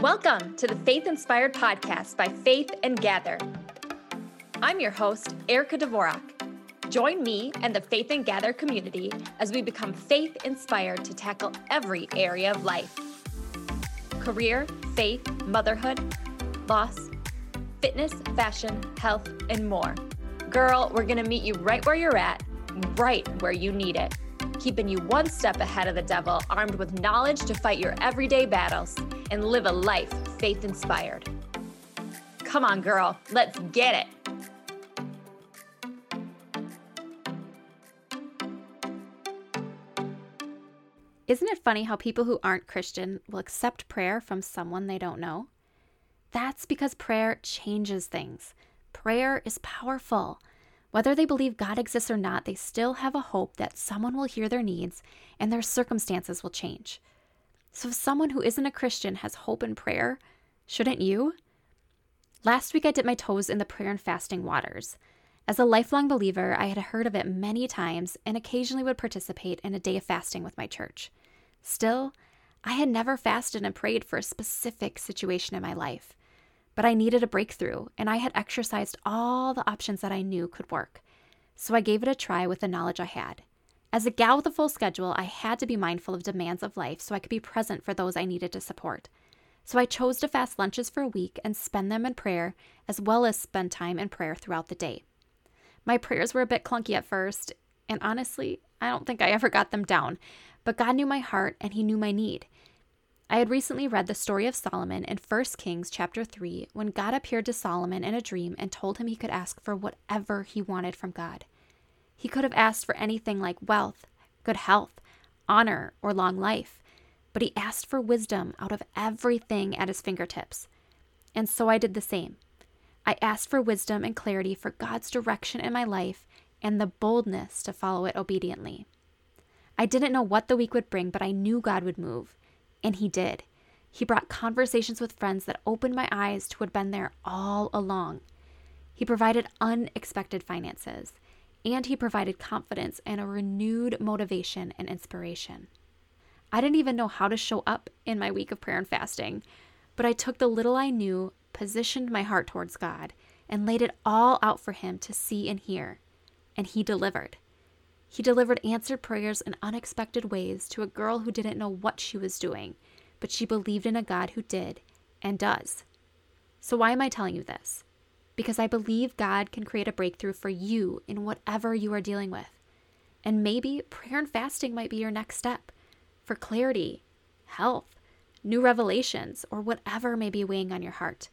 Welcome to the Faith Inspired Podcast by Faith and Gather. I'm your host, Erica Dvorak. Join me and the Faith and Gather community as we become faith inspired to tackle every area of life career, faith, motherhood, loss, fitness, fashion, health, and more. Girl, we're going to meet you right where you're at, right where you need it, keeping you one step ahead of the devil, armed with knowledge to fight your everyday battles and live a life faith inspired. Come on, girl, let's get it. Isn't it funny how people who aren't Christian will accept prayer from someone they don't know? That's because prayer changes things. Prayer is powerful. Whether they believe God exists or not, they still have a hope that someone will hear their needs and their circumstances will change. So, if someone who isn't a Christian has hope in prayer, shouldn't you? Last week, I dipped my toes in the prayer and fasting waters. As a lifelong believer, I had heard of it many times and occasionally would participate in a day of fasting with my church. Still, I had never fasted and prayed for a specific situation in my life. But I needed a breakthrough, and I had exercised all the options that I knew could work. So I gave it a try with the knowledge I had. As a gal with a full schedule, I had to be mindful of demands of life so I could be present for those I needed to support. So I chose to fast lunches for a week and spend them in prayer, as well as spend time in prayer throughout the day. My prayers were a bit clunky at first, and honestly, I don't think I ever got them down. But God knew my heart and He knew my need. I had recently read the story of Solomon in 1 Kings chapter 3 when God appeared to Solomon in a dream and told him he could ask for whatever he wanted from God. He could have asked for anything like wealth, good health, honor, or long life, but he asked for wisdom out of everything at his fingertips. And so I did the same. I asked for wisdom and clarity for God's direction in my life and the boldness to follow it obediently. I didn't know what the week would bring, but I knew God would move. And He did. He brought conversations with friends that opened my eyes to what had been there all along. He provided unexpected finances, and He provided confidence and a renewed motivation and inspiration. I didn't even know how to show up in my week of prayer and fasting, but I took the little I knew, positioned my heart towards God, and laid it all out for Him to see and hear. And He delivered. He delivered answered prayers in unexpected ways to a girl who didn't know what she was doing, but she believed in a God who did and does. So, why am I telling you this? Because I believe God can create a breakthrough for you in whatever you are dealing with. And maybe prayer and fasting might be your next step for clarity, health, new revelations, or whatever may be weighing on your heart.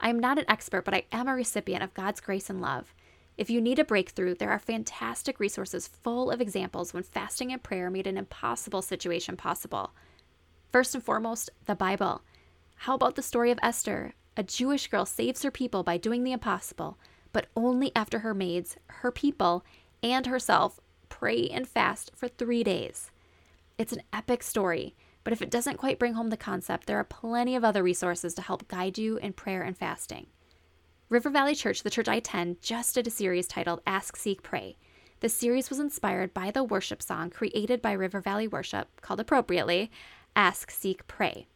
I am not an expert, but I am a recipient of God's grace and love. If you need a breakthrough, there are fantastic resources full of examples when fasting and prayer made an impossible situation possible. First and foremost, the Bible. How about the story of Esther? A Jewish girl saves her people by doing the impossible, but only after her maids, her people, and herself pray and fast for three days. It's an epic story, but if it doesn't quite bring home the concept, there are plenty of other resources to help guide you in prayer and fasting. River Valley Church, the church I attend, just did a series titled Ask, Seek, Pray. The series was inspired by the worship song created by River Valley Worship, called appropriately Ask, Seek, Pray.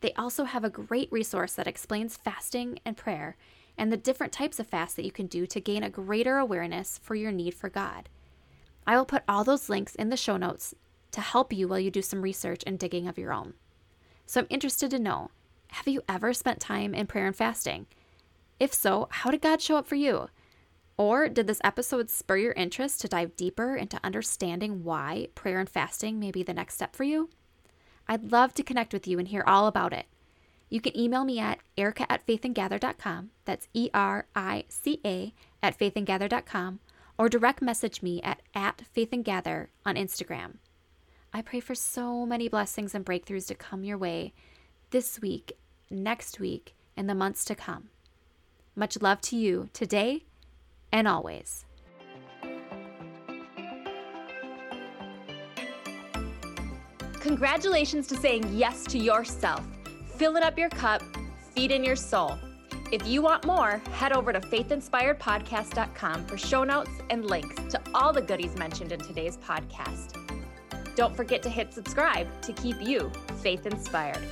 They also have a great resource that explains fasting and prayer and the different types of fast that you can do to gain a greater awareness for your need for God. I will put all those links in the show notes to help you while you do some research and digging of your own. So I'm interested to know have you ever spent time in prayer and fasting? If so, how did God show up for you? Or did this episode spur your interest to dive deeper into understanding why prayer and fasting may be the next step for you? I'd love to connect with you and hear all about it. You can email me at erica at faithandgather.com. That's E R I C A at faithandgather.com. Or direct message me at, at faithandgather on Instagram. I pray for so many blessings and breakthroughs to come your way this week, next week, and the months to come. Much love to you today and always. Congratulations to saying yes to yourself, filling up your cup, feeding your soul. If you want more, head over to faithinspiredpodcast.com for show notes and links to all the goodies mentioned in today's podcast. Don't forget to hit subscribe to keep you faith inspired.